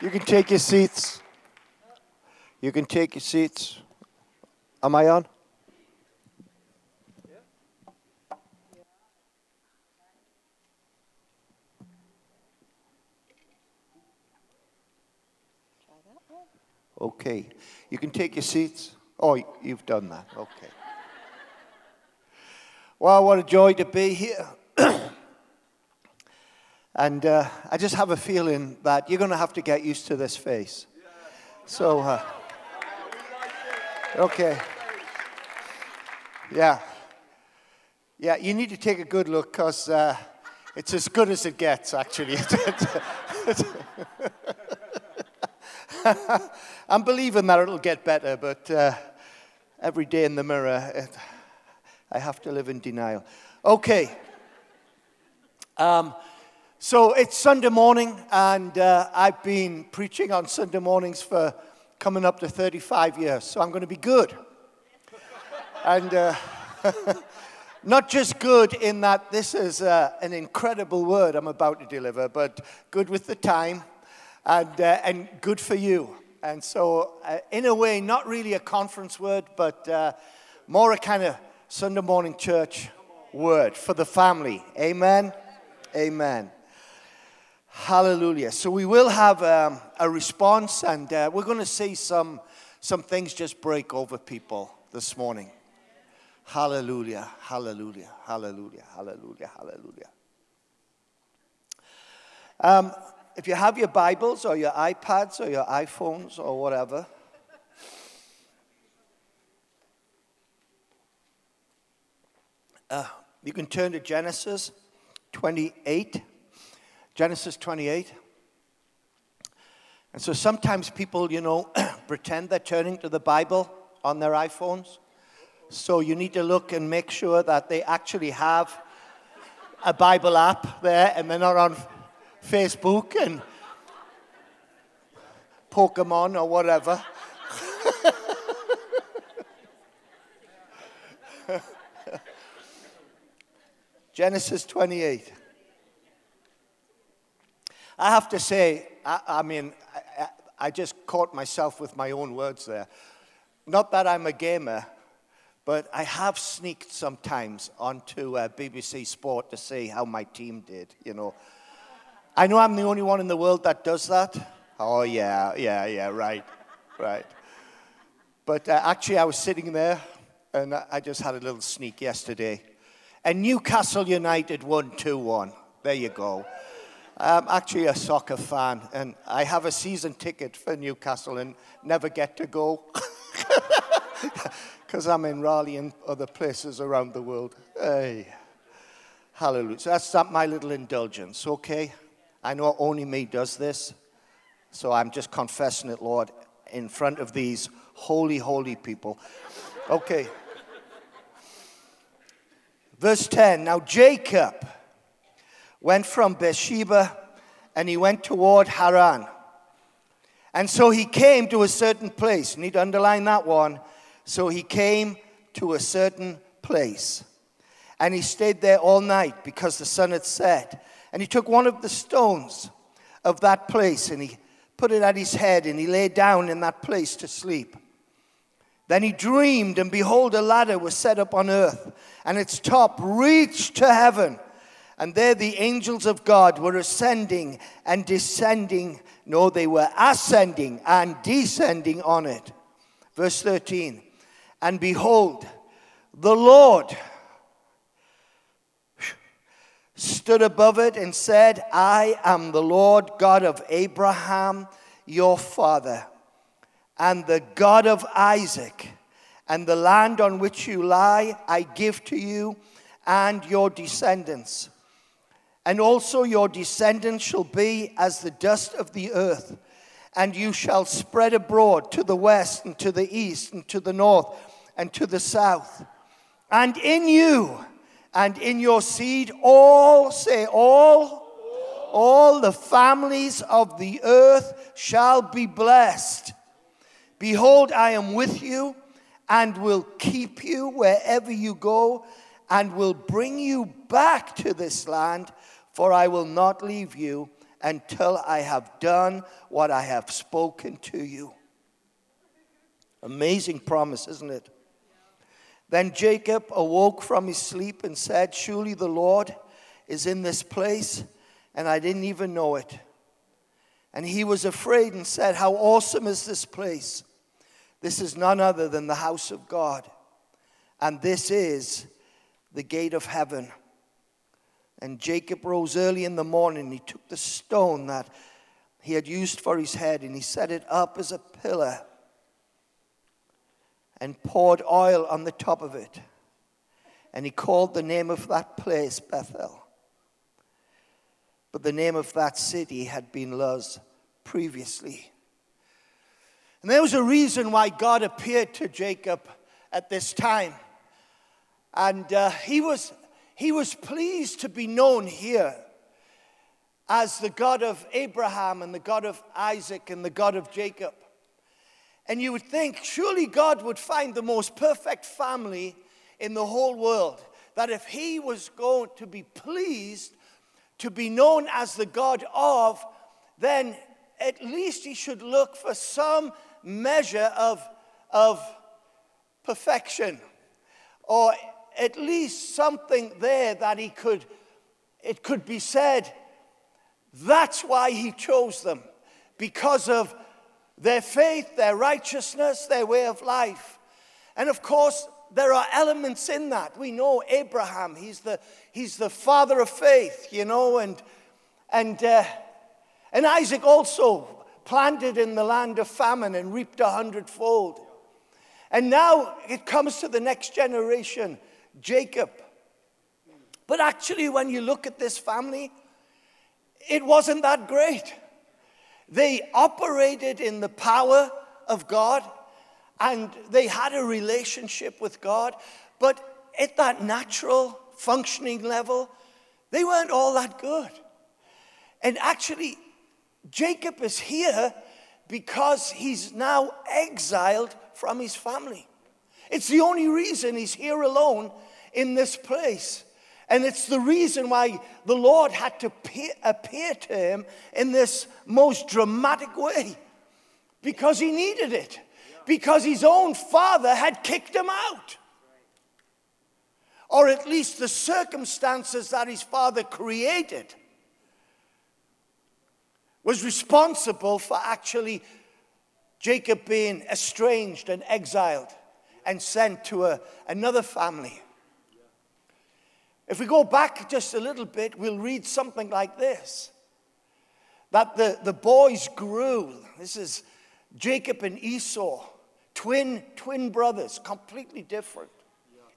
You can take your seats. You can take your seats. Am I on? Okay. You can take your seats. Oh, you've done that. Okay. Well, what a joy to be here. And uh, I just have a feeling that you're going to have to get used to this face. So, uh, okay. Yeah. Yeah, you need to take a good look because uh, it's as good as it gets, actually. I'm believing that it'll get better, but uh, every day in the mirror, it, I have to live in denial. Okay. Um, so it's Sunday morning, and uh, I've been preaching on Sunday mornings for coming up to 35 years, so I'm going to be good. and uh, not just good in that this is uh, an incredible word I'm about to deliver, but good with the time and, uh, and good for you. And so, uh, in a way, not really a conference word, but uh, more a kind of Sunday morning church word for the family. Amen. Amen. Hallelujah. So, we will have um, a response, and uh, we're going to see some, some things just break over people this morning. Hallelujah. Hallelujah. Hallelujah. Hallelujah. Hallelujah. Um, if you have your Bibles or your iPads or your iPhones or whatever, uh, you can turn to Genesis 28. Genesis 28. And so sometimes people, you know, pretend they're turning to the Bible on their iPhones. So you need to look and make sure that they actually have a Bible app there and they're not on Facebook and Pokemon or whatever. Genesis 28. I have to say, I, I mean, I, I just caught myself with my own words there. Not that I'm a gamer, but I have sneaked sometimes onto uh, BBC Sport to see how my team did, you know. I know I'm the only one in the world that does that. Oh, yeah, yeah, yeah, right, right. But uh, actually, I was sitting there and I just had a little sneak yesterday. And Newcastle United won 2 1. There you go. I'm actually a soccer fan, and I have a season ticket for Newcastle and never get to go because I'm in Raleigh and other places around the world. Hey, hallelujah. So that's my little indulgence, okay? I know only me does this, so I'm just confessing it, Lord, in front of these holy, holy people. Okay. Verse 10 Now Jacob went from Beersheba and he went toward Haran. And so he came to a certain place. Need to underline that one. So he came to a certain place. And he stayed there all night because the sun had set. And he took one of the stones of that place and he put it at his head and he lay down in that place to sleep. Then he dreamed, and behold, a ladder was set up on earth, and its top reached to heaven. And there the angels of God were ascending and descending. No, they were ascending and descending on it. Verse 13 And behold, the Lord stood above it and said, I am the Lord God of Abraham, your father, and the God of Isaac, and the land on which you lie, I give to you and your descendants. And also your descendants shall be as the dust of the earth, and you shall spread abroad to the west and to the east and to the north and to the south. And in you, and in your seed all, say all, all the families of the earth shall be blessed. Behold, I am with you and will keep you wherever you go and will bring you back to this land, for I will not leave you until I have done what I have spoken to you. Amazing promise, isn't it? Then Jacob awoke from his sleep and said, Surely the Lord is in this place, and I didn't even know it. And he was afraid and said, How awesome is this place! This is none other than the house of God, and this is the gate of heaven. And Jacob rose early in the morning. He took the stone that he had used for his head and he set it up as a pillar and poured oil on the top of it. And he called the name of that place Bethel. But the name of that city had been Luz previously. And there was a reason why God appeared to Jacob at this time. And uh, he, was, he was pleased to be known here as the God of Abraham and the God of Isaac and the God of Jacob. And you would think, surely God would find the most perfect family in the whole world. That if he was going to be pleased to be known as the God of, then at least he should look for some measure of, of perfection. Or at least something there that he could, it could be said, that's why he chose them. Because of their faith, their righteousness, their way of life. And of course, there are elements in that. We know Abraham, he's the, he's the father of faith, you know, and, and, uh, and Isaac also planted in the land of famine and reaped a hundredfold. And now it comes to the next generation, Jacob. But actually, when you look at this family, it wasn't that great. They operated in the power of God and they had a relationship with God, but at that natural functioning level, they weren't all that good. And actually, Jacob is here because he's now exiled from his family. It's the only reason he's here alone in this place. And it's the reason why the Lord had to appear to him in this most dramatic way. Because he needed it. Because his own father had kicked him out. Or at least the circumstances that his father created was responsible for actually Jacob being estranged and exiled and sent to a, another family. If we go back just a little bit, we'll read something like this that the, the boys grew. This is Jacob and Esau, twin, twin brothers, completely different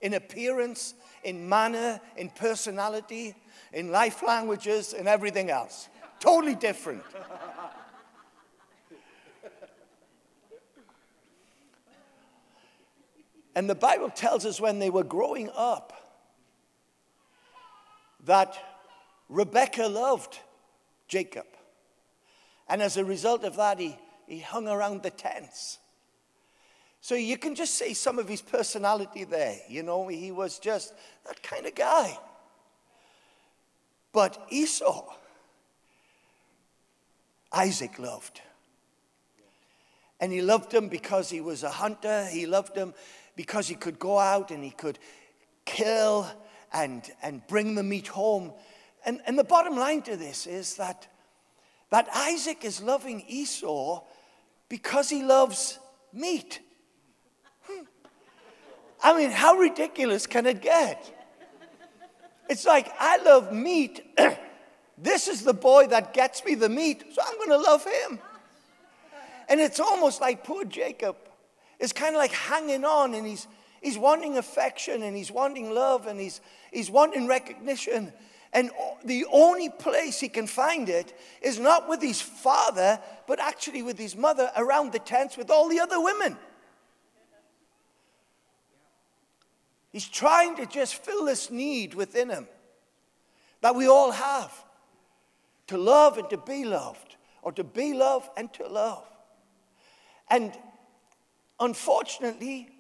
in appearance, in manner, in personality, in life languages, and everything else. Totally different. and the Bible tells us when they were growing up, that Rebecca loved Jacob. And as a result of that, he, he hung around the tents. So you can just see some of his personality there. You know, he was just that kind of guy. But Esau, Isaac loved. And he loved him because he was a hunter. He loved him because he could go out and he could kill and, and bring the meat home. And, and the bottom line to this is that, that Isaac is loving Esau because he loves meat. Hmm. I mean, how ridiculous can it get? It's like, I love meat. this is the boy that gets me the meat, so I'm going to love him. And it's almost like poor Jacob is kind of like hanging on and he's, he's wanting affection and he's wanting love and he's, He's wanting recognition. And the only place he can find it is not with his father, but actually with his mother around the tents with all the other women. He's trying to just fill this need within him that we all have to love and to be loved, or to be loved and to love. And unfortunately,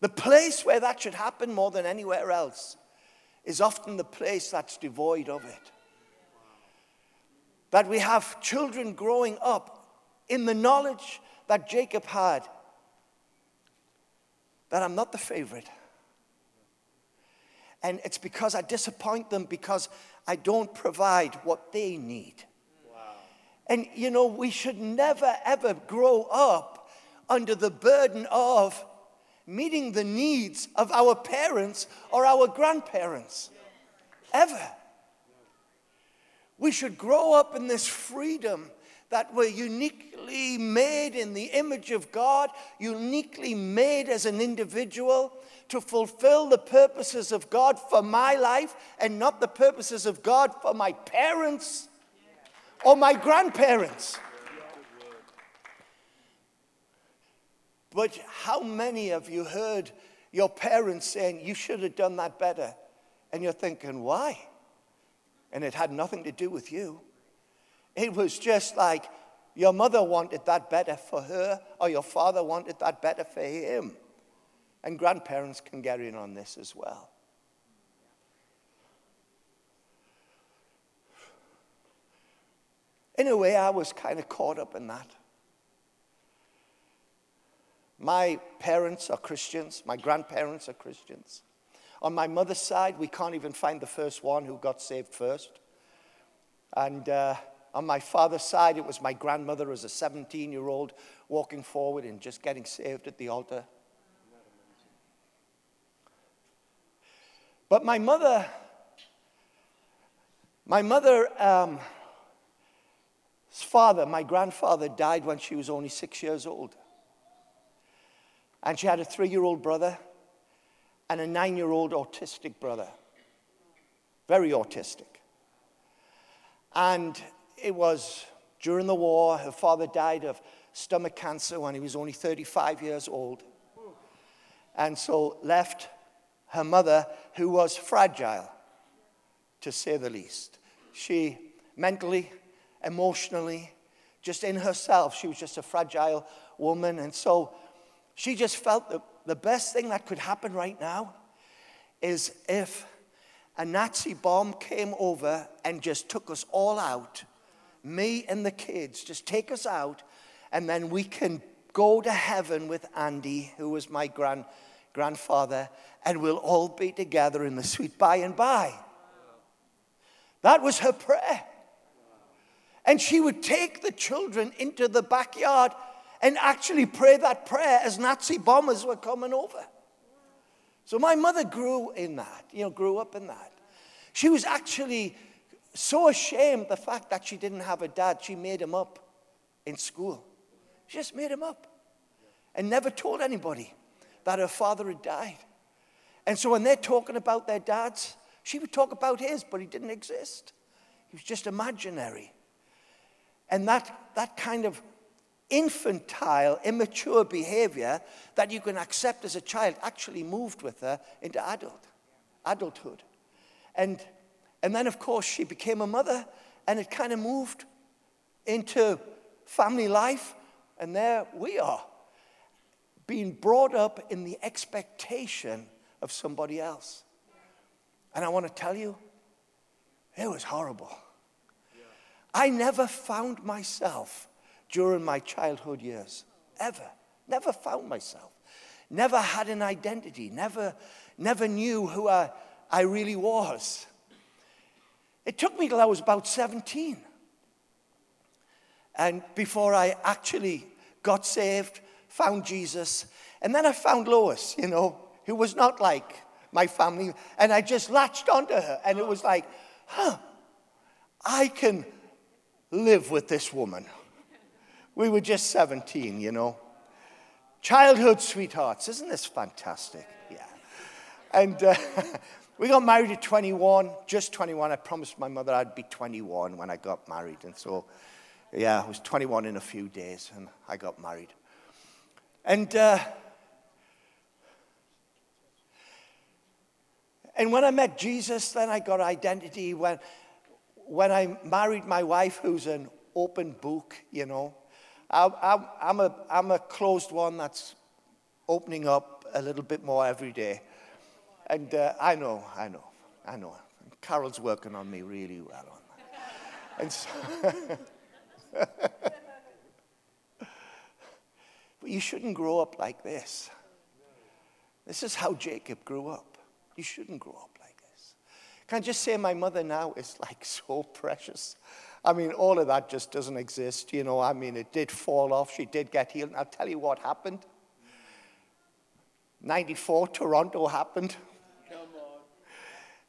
the place where that should happen more than anywhere else is often the place that's devoid of it. that we have children growing up in the knowledge that Jacob had that I'm not the favorite. And it's because I disappoint them because I don't provide what they need. Wow. And you know, we should never ever grow up under the burden of meeting the needs of our parents or our grandparents. Ever. We should grow up in this freedom that we're uniquely made in the image of God, uniquely made as an individual to fulfill the purposes of God for my life and not the purposes of God for my parents or my grandparents. But how many of you heard your parents saying, You should have done that better? And you're thinking, Why? And it had nothing to do with you. It was just like your mother wanted that better for her, or your father wanted that better for him. And grandparents can get in on this as well. In a way, I was kind of caught up in that. My parents are Christians, my grandparents are Christians. On my mother's side, we can't even find the first one who got saved first. And uh, on my father's side, it was my grandmother as a 17 year old walking forward and just getting saved at the altar. But my mother, my mother's um, father, my grandfather, died when she was only six years old. And she had a three year old brother and a nine year old autistic brother. Very autistic. And it was during the war. Her father died of stomach cancer when he was only 35 years old. And so left her mother, who was fragile, to say the least. She mentally, emotionally, just in herself, she was just a fragile woman. And so she just felt that the best thing that could happen right now is if a Nazi bomb came over and just took us all out me and the kids, just take us out, and then we can go to heaven with Andy, who was my grand, grandfather, and we'll all be together in the sweet by and by. That was her prayer. And she would take the children into the backyard and actually pray that prayer as Nazi bombers were coming over. So my mother grew in that, you know, grew up in that. She was actually so ashamed the fact that she didn't have a dad, she made him up in school. She just made him up and never told anybody that her father had died. And so when they're talking about their dads, she would talk about his, but he didn't exist. He was just imaginary. And that, that kind of infantile, immature behavior that you can accept as a child actually moved with her into adult, adulthood. And and then, of course, she became a mother, and it kind of moved into family life. And there we are, being brought up in the expectation of somebody else. And I want to tell you, it was horrible. I never found myself during my childhood years, ever. Never found myself. Never had an identity. Never, never knew who I, I really was. It took me till I was about 17. And before I actually got saved, found Jesus, and then I found Lois, you know, who was not like my family. And I just latched onto her, and it was like, huh, I can live with this woman. We were just 17, you know. Childhood sweethearts. Isn't this fantastic? Yeah. And uh, We got married at 21, just 21. I promised my mother I'd be 21 when I got married. And so, yeah, I was 21 in a few days and I got married. And, uh, and when I met Jesus, then I got identity. When, when I married my wife, who's an open book, you know, I, am a, I'm a closed one that's opening up a little bit more every day. And uh, I know, I know, I know. Carol's working on me really well on that. And so, but you shouldn't grow up like this. This is how Jacob grew up. You shouldn't grow up like this. Can I just say, my mother now is like so precious. I mean, all of that just doesn't exist. You know, I mean, it did fall off. She did get healed. And I'll tell you what happened. 94, Toronto happened.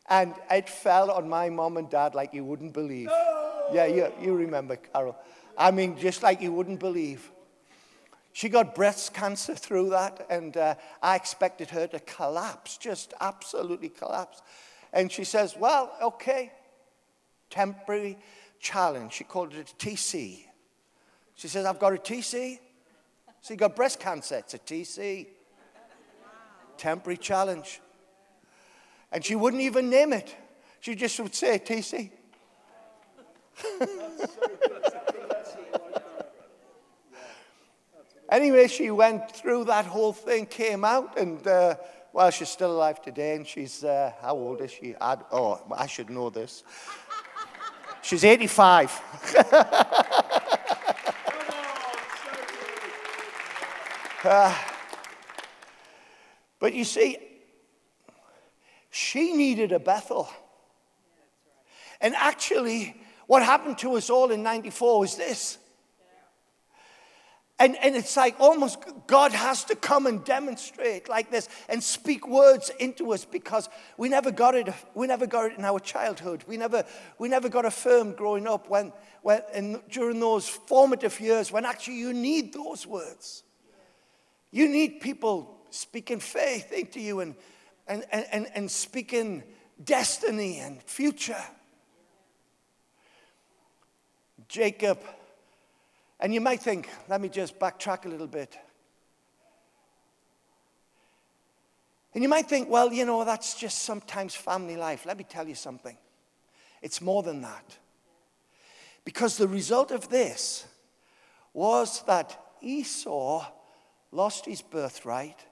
And it fell on my mom and dad like you wouldn't believe. No! Yeah, you, you remember, Carol. I mean, just like you wouldn't believe. She got breast cancer through that, and uh, I expected her to collapse, just absolutely collapse. And she says, Well, okay, temporary challenge. She called it a TC. She says, I've got a TC. So you got breast cancer, it's a TC. Temporary challenge. And she wouldn't even name it. She just would say TC. anyway, she went through that whole thing, came out, and uh, well, she's still alive today. And she's, uh, how old is she? I, oh, I should know this. She's 85. uh, but you see, she needed a Bethel. And actually, what happened to us all in 94 was this. And, and it's like almost God has to come and demonstrate like this and speak words into us because we never got it, we never got it in our childhood. We never, we never got affirmed growing up when, when in, during those formative years when actually you need those words. You need people speaking faith into you and, and, and, and speaking destiny and future. Jacob and you might think, let me just backtrack a little bit. And you might think, well, you know, that's just sometimes family life. Let me tell you something. It's more than that. Because the result of this was that Esau lost his birthright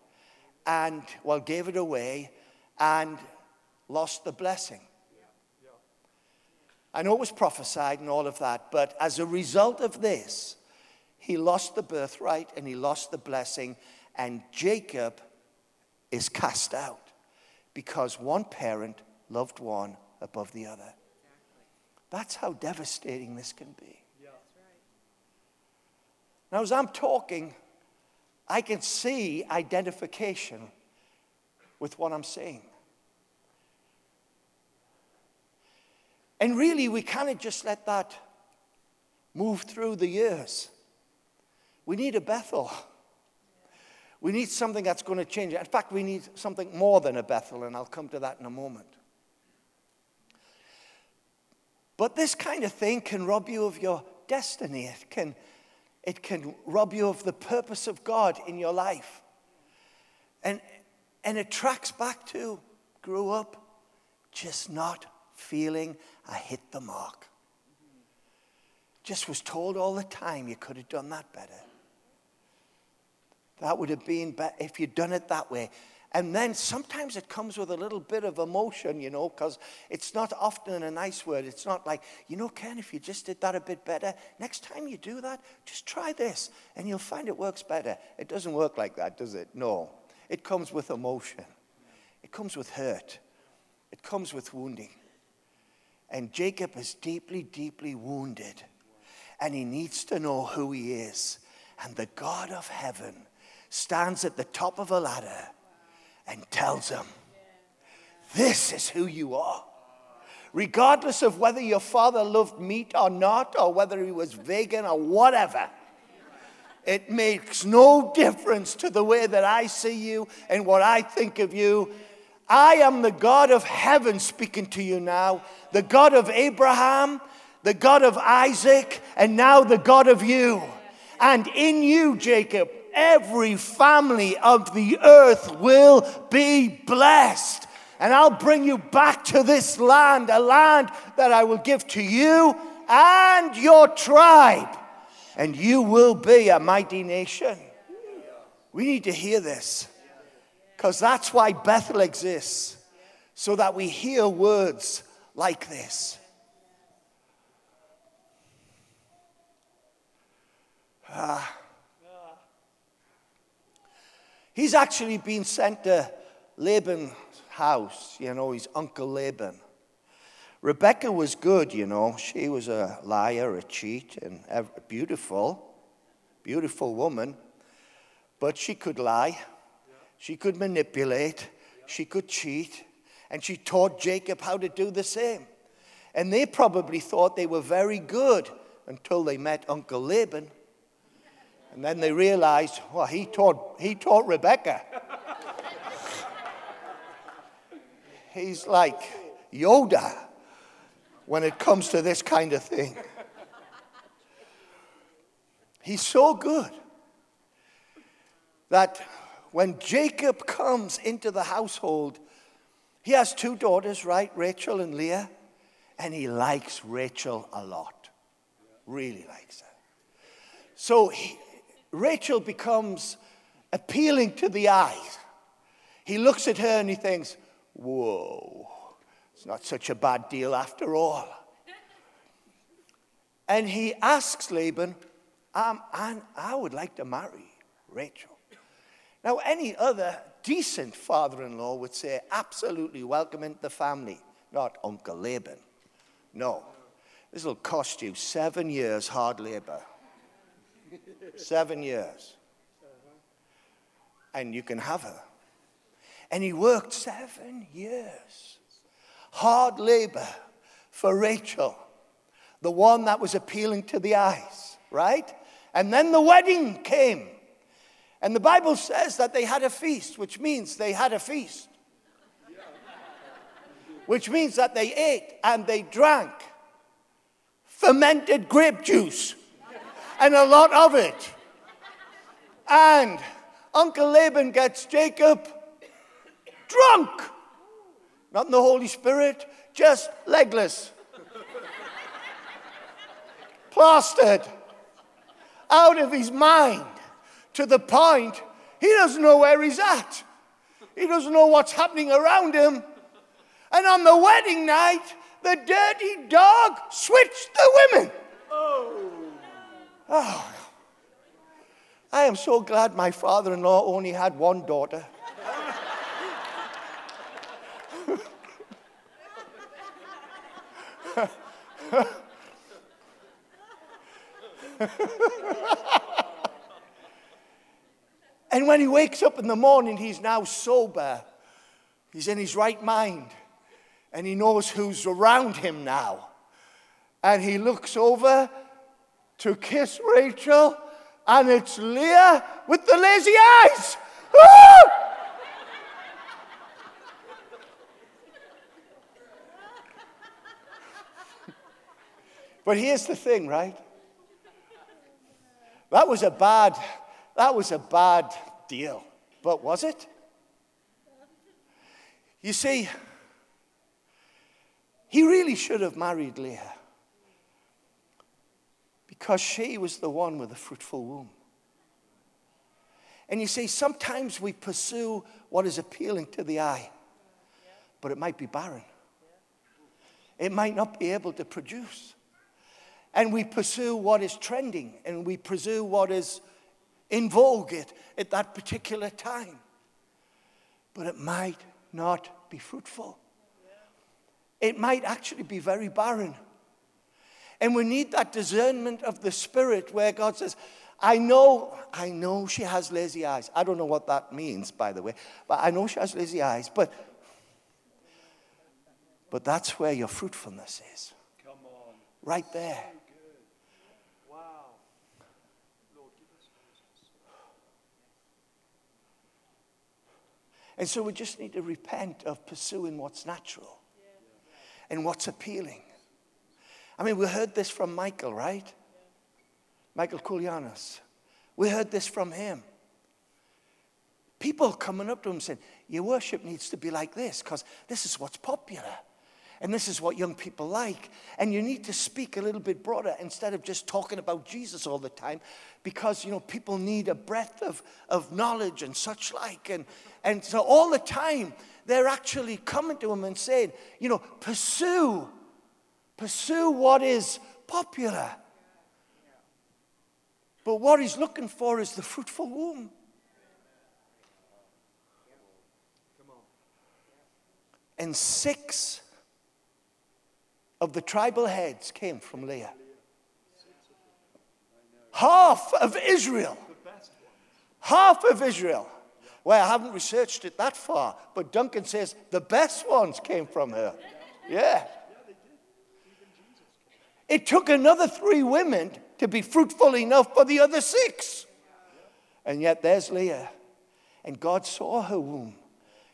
and, well, gave it away and lost the blessing. I know it was prophesied and all of that, but as a result of this, he lost the birthright and he lost the blessing, and Jacob is cast out because one parent loved one above the other. That's how devastating this can be. Now, as I'm talking, I can see identification with what I'm saying. And really, we cannot just let that move through the years. We need a Bethel. We need something that's going to change. In fact, we need something more than a Bethel, and I'll come to that in a moment. But this kind of thing can rob you of your destiny. It can, it can rob you of the purpose of God in your life. And, and it tracks back to grew up just not feeling I hit the mark. Just was told all the time you could have done that better. That would have been better if you'd done it that way. And then sometimes it comes with a little bit of emotion, you know, because it's not often a nice word. It's not like, you know, Ken, if you just did that a bit better, next time you do that, just try this and you'll find it works better. It doesn't work like that, does it? No. It comes with emotion, it comes with hurt, it comes with wounding. And Jacob is deeply, deeply wounded. And he needs to know who he is. And the God of heaven stands at the top of a ladder and tells him, This is who you are. Regardless of whether your father loved meat or not, or whether he was vegan or whatever, it makes no difference to the way that I see you and what I think of you. I am the God of heaven speaking to you now, the God of Abraham, the God of Isaac, and now the God of you. And in you, Jacob, every family of the earth will be blessed. And I'll bring you back to this land, a land that I will give to you and your tribe, and you will be a mighty nation. We need to hear this because that's why Bethel exists, so that we hear words like this. Ah. He's actually been sent to Laban's house, you know, his uncle Laban. Rebecca was good, you know. She was a liar, a cheat, and beautiful, beautiful woman. But she could lie, she could manipulate, she could cheat, and she taught Jacob how to do the same. And they probably thought they were very good until they met Uncle Laban. And then they realized, well, he taught, he taught Rebecca. He's like Yoda when it comes to this kind of thing. He's so good that when Jacob comes into the household, he has two daughters, right? Rachel and Leah. And he likes Rachel a lot. Really likes her. So he, Rachel becomes appealing to the eyes. He looks at her and he thinks, whoa, it's not such a bad deal after all. And he asks Laban, um, and I would like to marry Rachel. Now, any other decent father in law would say, absolutely welcome into the family, not Uncle Laban. No, this will cost you seven years hard labor. Seven years. And you can have her. And he worked seven years. Hard labor for Rachel, the one that was appealing to the eyes, right? And then the wedding came. And the Bible says that they had a feast, which means they had a feast. Which means that they ate and they drank fermented grape juice and a lot of it. And Uncle Laban gets Jacob drunk. Not in the Holy Spirit, just legless. Plastered. Out of his mind to the point he doesn't know where he's at. He doesn't know what's happening around him. And on the wedding night, the dirty dog switched the women. Oh. Oh. I am so glad my father in law only had one daughter. and when he wakes up in the morning, he's now sober. He's in his right mind and he knows who's around him now. And he looks over to kiss Rachel, and it's Leah with the lazy eyes. but here's the thing, right? That was a bad, that was a bad deal. But was it? You see, he really should have married Leah because she was the one with the fruitful womb. And you see, sometimes we pursue what is appealing to the eye, but it might be barren. It might not be able to produce. And we pursue what is trending and we pursue what is in vogue at, at that particular time. But it might not be fruitful it might actually be very barren. And we need that discernment of the Spirit where God says, I know, I know she has lazy eyes. I don't know what that means, by the way, but I know she has lazy eyes. But, but that's where your fruitfulness is. Come on. Right there. Wow. Lord, and so we just need to repent of pursuing what's natural and what's appealing. I mean, we heard this from Michael, right? Michael Koulianos. We heard this from him. People coming up to him saying, Your worship needs to be like this because this is what's popular. And this is what young people like. And you need to speak a little bit broader instead of just talking about Jesus all the time because, you know, people need a breadth of, of knowledge and such like. And, and so all the time, they're actually coming to him and saying, you know, pursue, Pursue what is popular. But what he's looking for is the fruitful womb. And six of the tribal heads came from Leah. Half of Israel. Half of Israel. Well, I haven't researched it that far, but Duncan says the best ones came from her. Yeah. It took another three women to be fruitful enough for the other six. And yet there's Leah. And God saw her womb,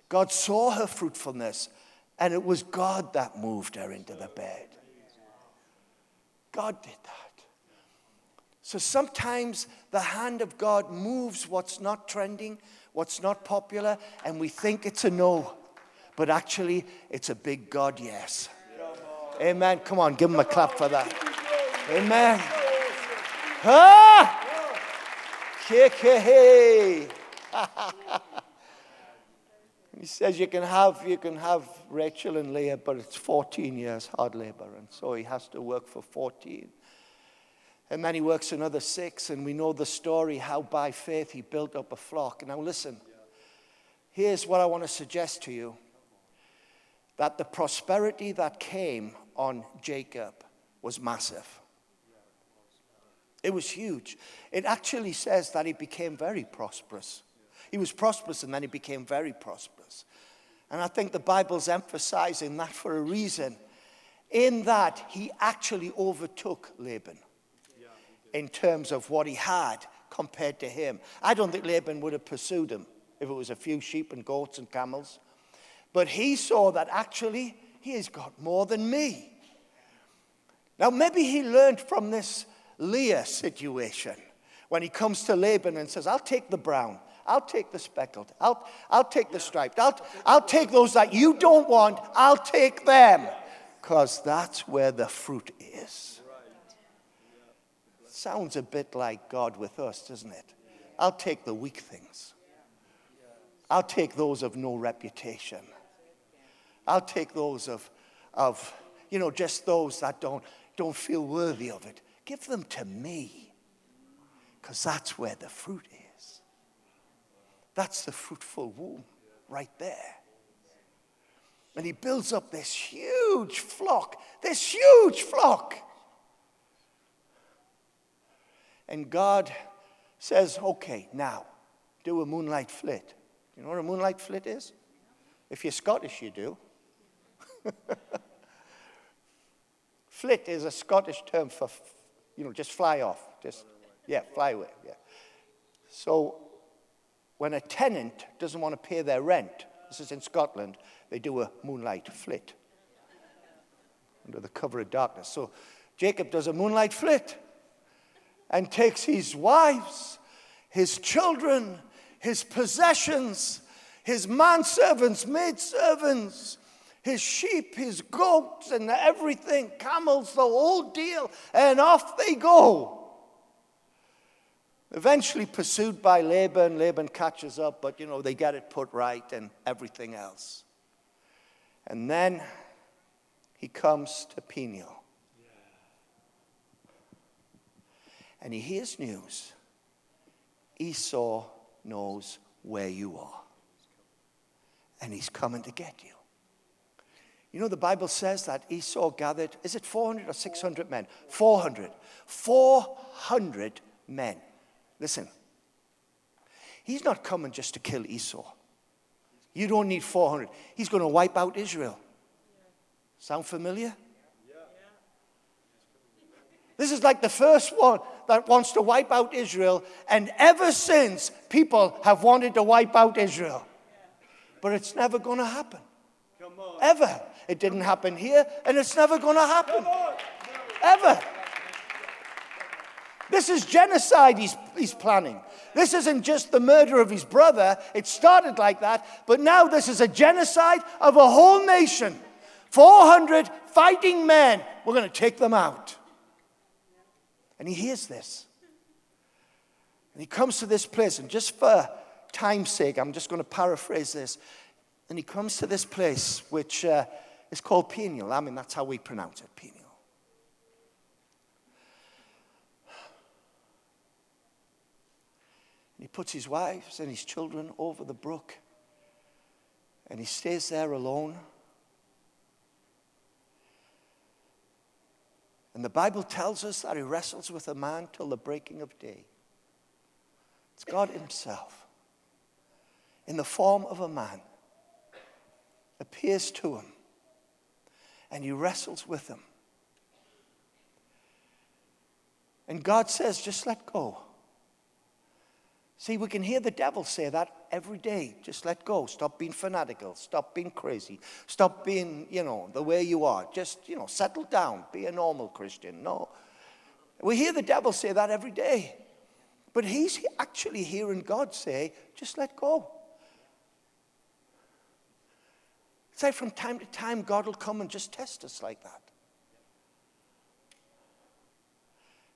God saw her fruitfulness, and it was God that moved her into the bed. God did that. So sometimes the hand of God moves what's not trending, what's not popular, and we think it's a no. But actually, it's a big God yes. Amen. Come on, give him a clap for that. Amen. Ah! He says you can have you can have Rachel and Leah, but it's 14 years hard labor, and so he has to work for 14. And then he works another six, and we know the story how by faith he built up a flock. Now listen, here's what I want to suggest to you that the prosperity that came on Jacob was massive. It was huge. It actually says that he became very prosperous. He was prosperous and then he became very prosperous. And I think the Bible's emphasizing that for a reason, in that he actually overtook Laban in terms of what he had compared to him. I don't think Laban would have pursued him if it was a few sheep and goats and camels. But he saw that actually he has got more than me. Now, maybe he learned from this Leah situation when he comes to Laban and says, I'll take the brown, I'll take the speckled, I'll, I'll take the striped, I'll, I'll take those that you don't want, I'll take them. Because that's where the fruit is. Sounds a bit like God with us, doesn't it? I'll take the weak things. I'll take those of no reputation. I'll take those of, of you know, just those that don't, don't feel worthy of it. Give them to me because that's where the fruit is. That's the fruitful womb right there. And he builds up this huge flock, this huge flock. And God says, okay, now do a moonlight flit. You know what a moonlight flit is? If you're Scottish, you do. Flit is a Scottish term for, you know, just fly off. Just, yeah, fly away. Yeah. So when a tenant doesn't want to pay their rent, this is in Scotland, they do a moonlight flit under the cover of darkness. So Jacob does a moonlight flit and takes his wives, his children, his possessions, his manservants, maidservants, his sheep, his goats, and everything, camels, the whole deal, and off they go. Eventually pursued by Laban, Laban catches up, but you know, they get it put right and everything else. And then he comes to Peniel. And he hears news. Esau knows where you are. And he's coming to get you. You know, the Bible says that Esau gathered, is it 400 or 600 men? 400. 400 men. Listen, he's not coming just to kill Esau. You don't need 400. He's going to wipe out Israel. Sound familiar? This is like the first one that wants to wipe out Israel, and ever since, people have wanted to wipe out Israel. But it's never going to happen. Ever. It didn't happen here, and it's never going to happen. Ever. This is genocide he's, he's planning. This isn't just the murder of his brother. It started like that, but now this is a genocide of a whole nation. 400 fighting men. We're going to take them out. And he hears this. And he comes to this place, and just for time's sake, I'm just going to paraphrase this. And he comes to this place which uh, is called Peniel. I mean, that's how we pronounce it, Peniel. And he puts his wives and his children over the brook. And he stays there alone. And the Bible tells us that he wrestles with a man till the breaking of day. It's God Himself in the form of a man appears to him, and he wrestles with him. And God says, just let go. See, we can hear the devil say that every day. Just let go. Stop being fanatical. Stop being crazy. Stop being, you know, the way you are. Just, you know, settle down. Be a normal Christian. No. We hear the devil say that every day. But he's actually hearing God say, just let go. Like from time to time, God will come and just test us like that.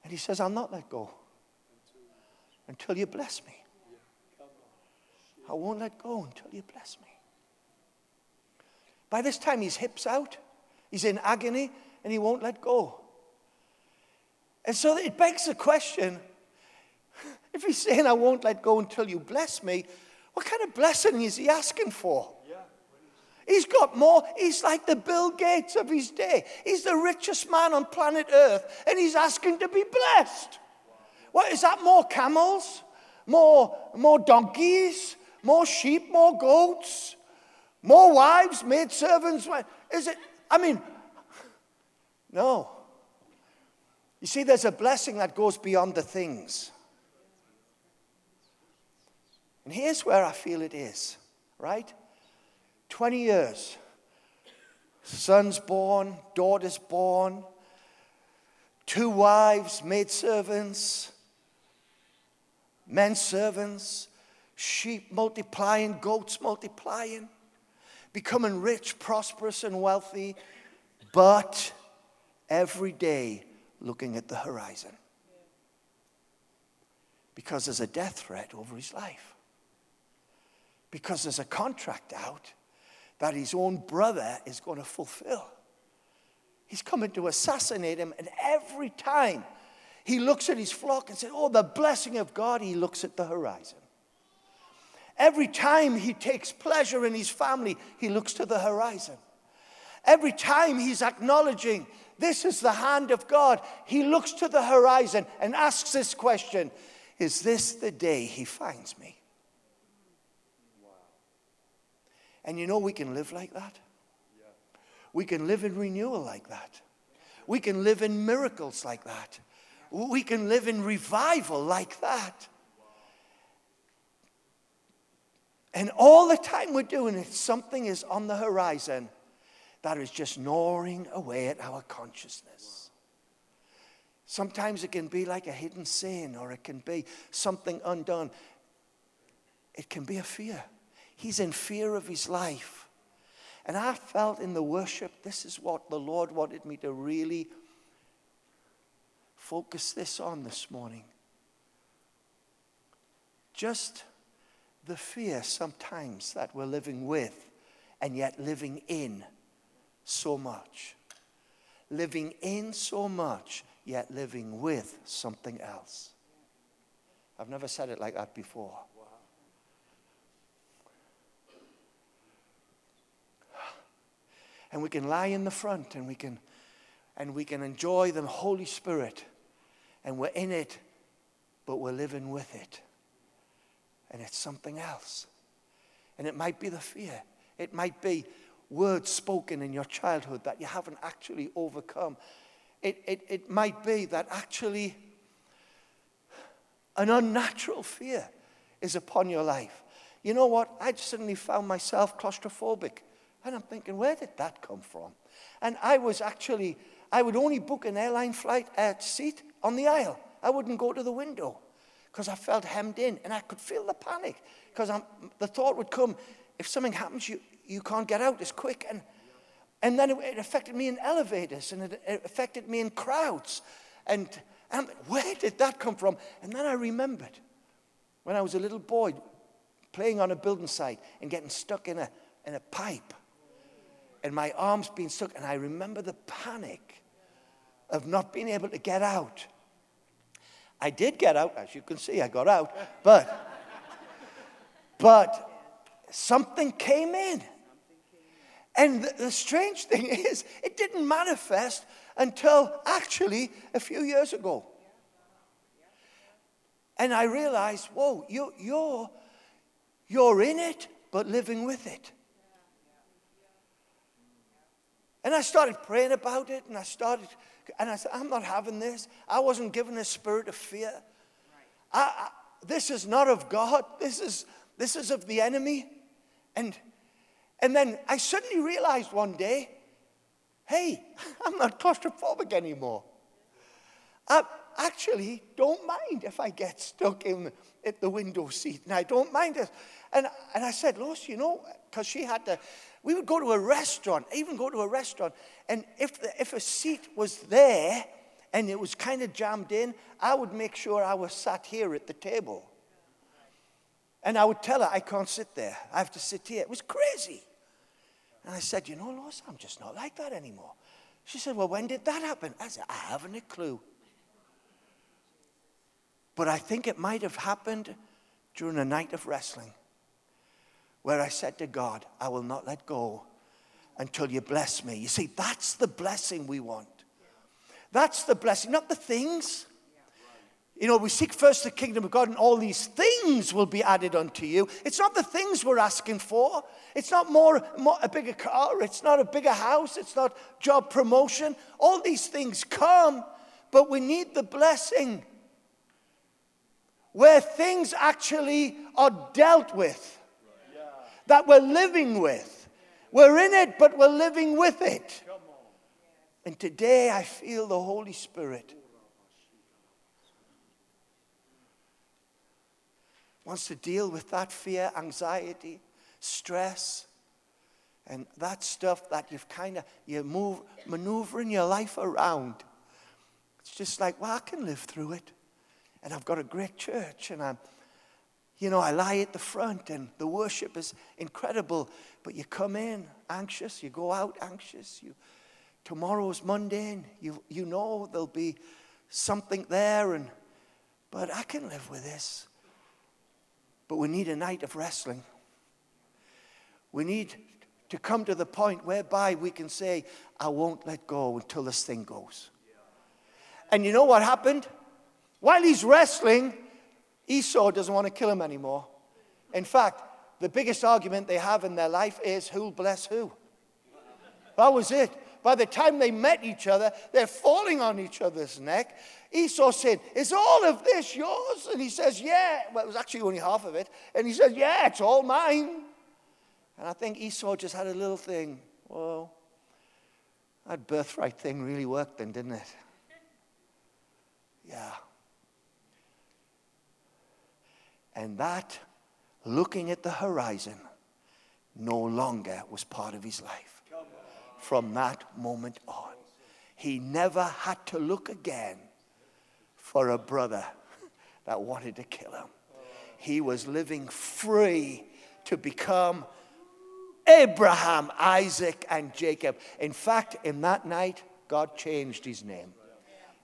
And he says, I'll not let go until you bless me. I won't let go until you bless me. By this time, his hip's out, he's in agony, and he won't let go. And so it begs the question if he's saying, I won't let go until you bless me, what kind of blessing is he asking for? He's got more. He's like the Bill Gates of his day. He's the richest man on planet Earth, and he's asking to be blessed. What is that? More camels? More, more donkeys? More sheep? More goats? More wives? Maid servants? Is it? I mean, no. You see, there's a blessing that goes beyond the things. And here's where I feel it is, right? 20 years. Sons born, daughters born, two wives, maidservants, men servants, sheep multiplying, goats multiplying, becoming rich, prosperous, and wealthy, but every day looking at the horizon. Because there's a death threat over his life. Because there's a contract out that his own brother is going to fulfill. He's coming to assassinate him, and every time he looks at his flock and says, Oh, the blessing of God, he looks at the horizon. Every time he takes pleasure in his family, he looks to the horizon. Every time he's acknowledging this is the hand of God, he looks to the horizon and asks this question Is this the day he finds me? And you know, we can live like that. We can live in renewal like that. We can live in miracles like that. We can live in revival like that. And all the time we're doing it, something is on the horizon that is just gnawing away at our consciousness. Sometimes it can be like a hidden sin, or it can be something undone. It can be a fear. He's in fear of his life. And I felt in the worship, this is what the Lord wanted me to really focus this on this morning. Just the fear sometimes that we're living with and yet living in so much. Living in so much, yet living with something else. I've never said it like that before. And we can lie in the front and we can and we can enjoy the Holy Spirit and we're in it, but we're living with it. And it's something else. And it might be the fear. It might be words spoken in your childhood that you haven't actually overcome. It, it, it might be that actually an unnatural fear is upon your life. You know what? I suddenly found myself claustrophobic. And I'm thinking, where did that come from? And I was actually, I would only book an airline flight at seat on the aisle. I wouldn't go to the window because I felt hemmed in and I could feel the panic because the thought would come, if something happens, you, you can't get out as quick. And, and then it, it affected me in elevators and it, it affected me in crowds. And, and where did that come from? And then I remembered when I was a little boy playing on a building site and getting stuck in a, in a pipe and my arms being stuck. And I remember the panic of not being able to get out. I did get out, as you can see, I got out, but, but something came in. And the, the strange thing is, it didn't manifest until actually a few years ago. And I realized, whoa, you, you're, you're in it, but living with it. And I started praying about it, and I started, and I said, I'm not having this. I wasn't given a spirit of fear. I, I, this is not of God. This is, this is of the enemy. And, and then I suddenly realized one day, hey, I'm not claustrophobic anymore. I actually don't mind if I get stuck in at the window seat, and I don't mind it. And, and I said, Lois, you know, because she had to, we would go to a restaurant, even go to a restaurant, and if, the, if a seat was there and it was kind of jammed in, I would make sure I was sat here at the table. And I would tell her, I can't sit there. I have to sit here. It was crazy. And I said, You know, Lois, I'm just not like that anymore. She said, Well, when did that happen? I said, I haven't a clue. But I think it might have happened during a night of wrestling where I said to God, I will not let go until you bless me. You see, that's the blessing we want. That's the blessing, not the things. You know, we seek first the kingdom of God, and all these things will be added unto you. It's not the things we're asking for. It's not more, more, a bigger car. It's not a bigger house. It's not job promotion. All these things come, but we need the blessing where things actually are dealt with that we're living with. We're in it, but we're living with it. And today I feel the Holy Spirit wants to deal with that fear, anxiety, stress, and that stuff that you've kind of you move maneuvering your life around. It's just like, well, I can live through it. And I've got a great church and I'm you know, I lie at the front and the worship is incredible, but you come in anxious, you go out anxious. You, tomorrow's mundane. You, you know there'll be something there, and, but I can live with this. But we need a night of wrestling. We need to come to the point whereby we can say, I won't let go until this thing goes. And you know what happened? While he's wrestling, Esau doesn't want to kill him anymore. In fact, the biggest argument they have in their life is who'll bless who. That was it. By the time they met each other, they're falling on each other's neck. Esau said, Is all of this yours? And he says, Yeah. Well, it was actually only half of it. And he says, Yeah, it's all mine. And I think Esau just had a little thing. Well, that birthright thing really worked then, didn't it? Yeah. And that, looking at the horizon, no longer was part of his life. From that moment on, he never had to look again for a brother that wanted to kill him. He was living free to become Abraham, Isaac, and Jacob. In fact, in that night, God changed his name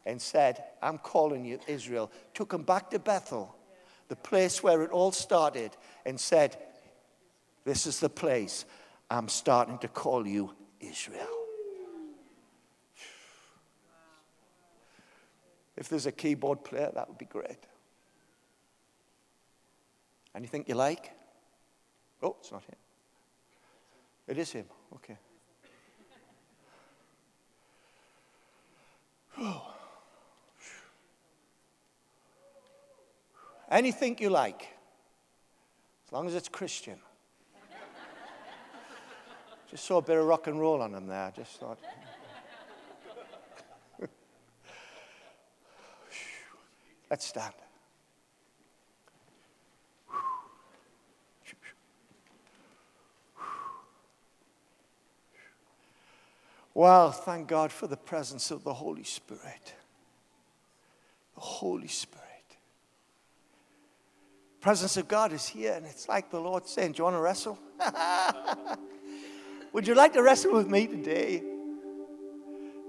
and said, I'm calling you Israel. Took him back to Bethel the place where it all started, and said, This is the place I'm starting to call you Israel. If there's a keyboard player, that would be great. Anything you like? Oh, it's not him. It is him. Okay. Oh. Anything you like, as long as it's Christian. just saw a bit of rock and roll on them there. I just thought. Let's stand. Well, thank God for the presence of the Holy Spirit. The Holy Spirit presence of God is here, and it's like the Lord saying, Do you want to wrestle? Would you like to wrestle with me today?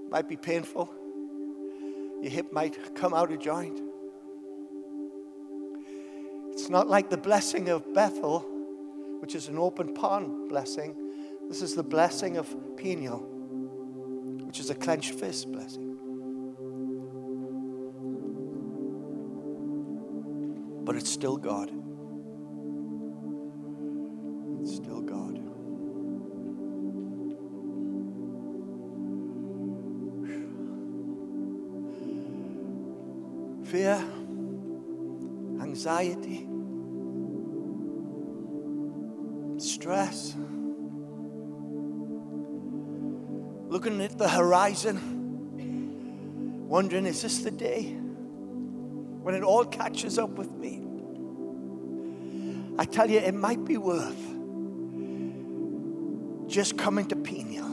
Might be painful. Your hip might come out of joint. It's not like the blessing of Bethel, which is an open pond blessing. This is the blessing of Peniel, which is a clenched fist blessing. But it's still God. It's still God. Fear, anxiety, stress, looking at the horizon, wondering, is this the day when it all catches up with me? I tell you, it might be worth just coming to Peniel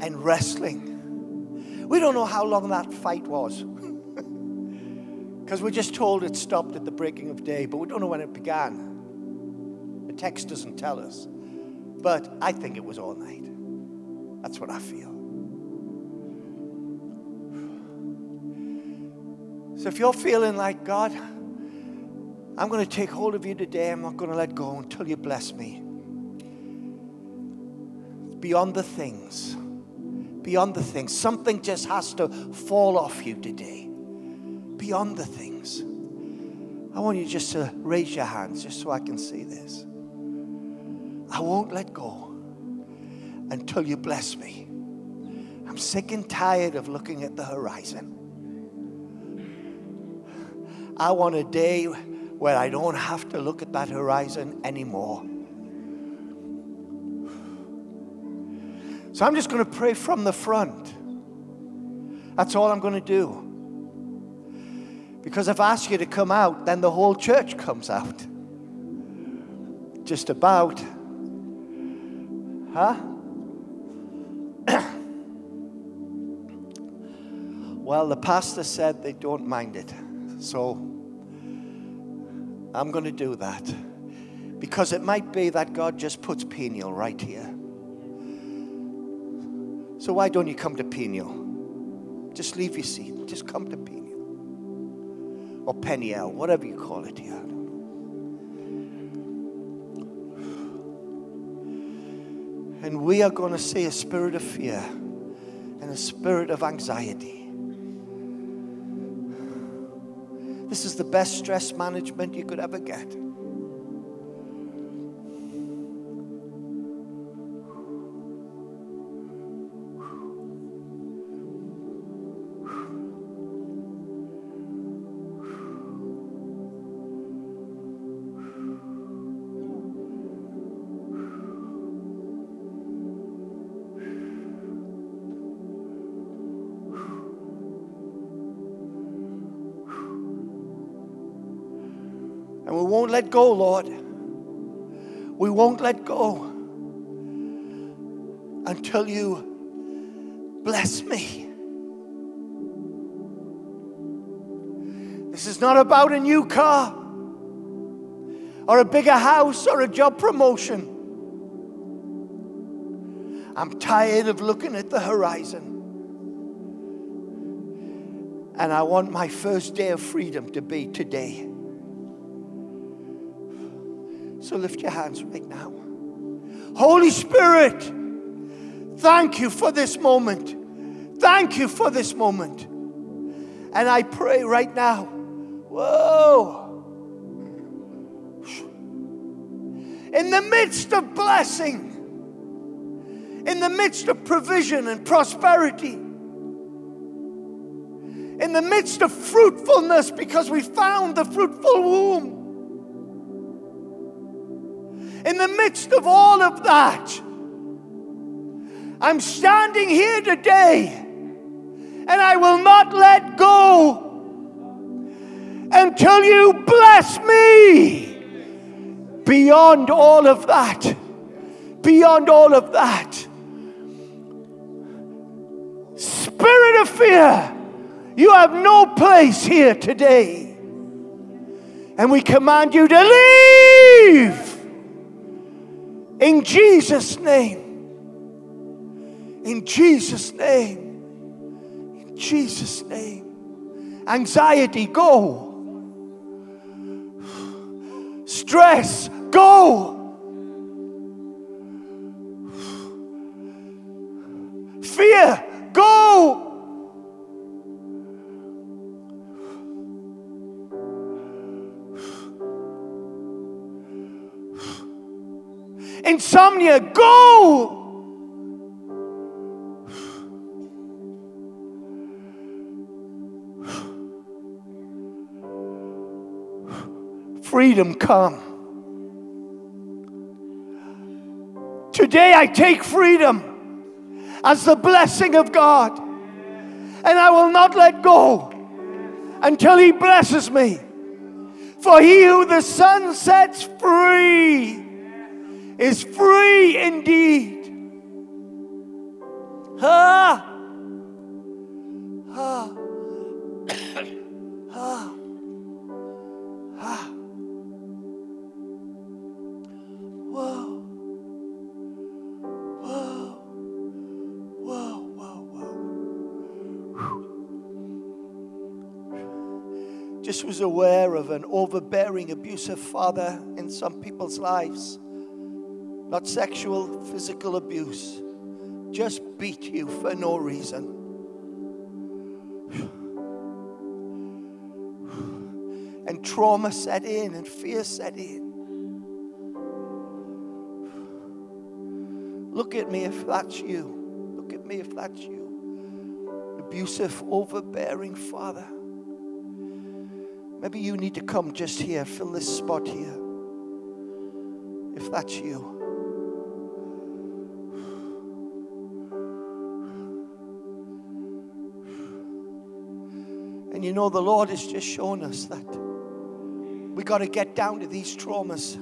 and wrestling. We don't know how long that fight was. Because we're just told it stopped at the breaking of day, but we don't know when it began. The text doesn't tell us. But I think it was all night. That's what I feel. So if you're feeling like, God, I'm going to take hold of you today, I'm not going to let go until you bless me. Beyond the things, beyond the things. Something just has to fall off you today. Beyond the things. I want you just to raise your hands just so I can see this. I won't let go until you bless me. I'm sick and tired of looking at the horizon. I want a day where I don't have to look at that horizon anymore. So I'm just going to pray from the front. That's all I'm going to do. Because if I ask you to come out, then the whole church comes out. Just about. Huh? well, the pastor said they don't mind it. So I'm going to do that. Because it might be that God just puts Peniel right here. So why don't you come to Peniel? Just leave your seat. Just come to Peniel. Or Peniel, whatever you call it here. And we are going to see a spirit of fear and a spirit of anxiety. This is the best stress management you could ever get. Won't let go, Lord. We won't let go until you bless me. This is not about a new car or a bigger house or a job promotion. I'm tired of looking at the horizon. And I want my first day of freedom to be today. So lift your hands right now. Holy Spirit, thank you for this moment. Thank you for this moment. And I pray right now, whoa. In the midst of blessing, in the midst of provision and prosperity, in the midst of fruitfulness because we found the fruitful womb the midst of all of that, I'm standing here today and I will not let go until you bless me. Beyond all of that, beyond all of that, spirit of fear, you have no place here today. And we command you to leave in Jesus' name. In Jesus' name. In Jesus' name. Anxiety, go. Stress, go. Fear, go. Insomnia, go. Freedom come. Today I take freedom as the blessing of God. And I will not let go until He blesses me. For he who the Son sets free is free indeed. Ah! Ah! ah! Ah! Whoa! Whoa! Whoa! Whoa! Whoa! Just was aware of an overbearing, abusive father in some people's lives not sexual, physical abuse, just beat you for no reason. And trauma set in and fear set in. Look at me if that's you. Look at me if that's you. Abusive, overbearing father. Maybe you need to come just here, fill this spot here. If that's you. You know, the Lord has just shown us that we got to get down to these traumas.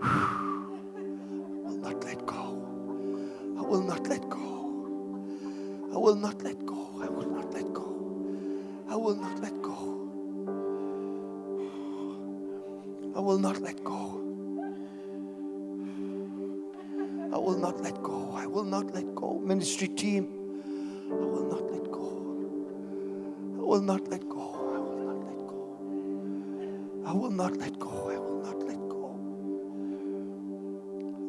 I will not let go. I will not let go. I will not let go. I will not let go. I will not let go. I will not let go. Will not let go. I will not let go. Ministry team, I will not let go. I will not let go. I will not let go. I will not let go. I will not let go.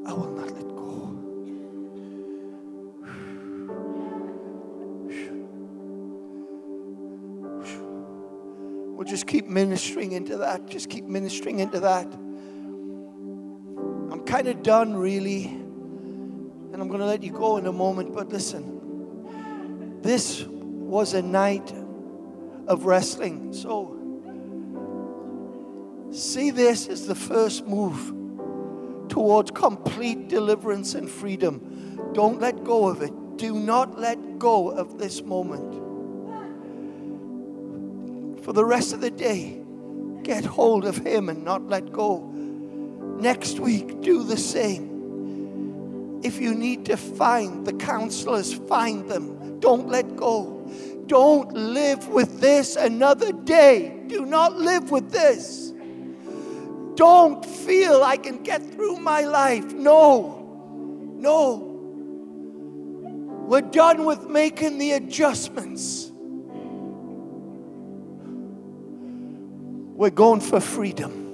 I will not let go. We'll just keep ministering into that. Just keep ministering into that. I'm kind of done, really. I'm going to let you go in a moment. But listen, this was a night of wrestling. So, see this as the first move towards complete deliverance and freedom. Don't let go of it. Do not let go of this moment. For the rest of the day, get hold of Him and not let go. Next week, do the same. If you need to find the counselors, find them. Don't let go. Don't live with this another day. Do not live with this. Don't feel I can get through my life. No, no. We're done with making the adjustments. We're going for freedom.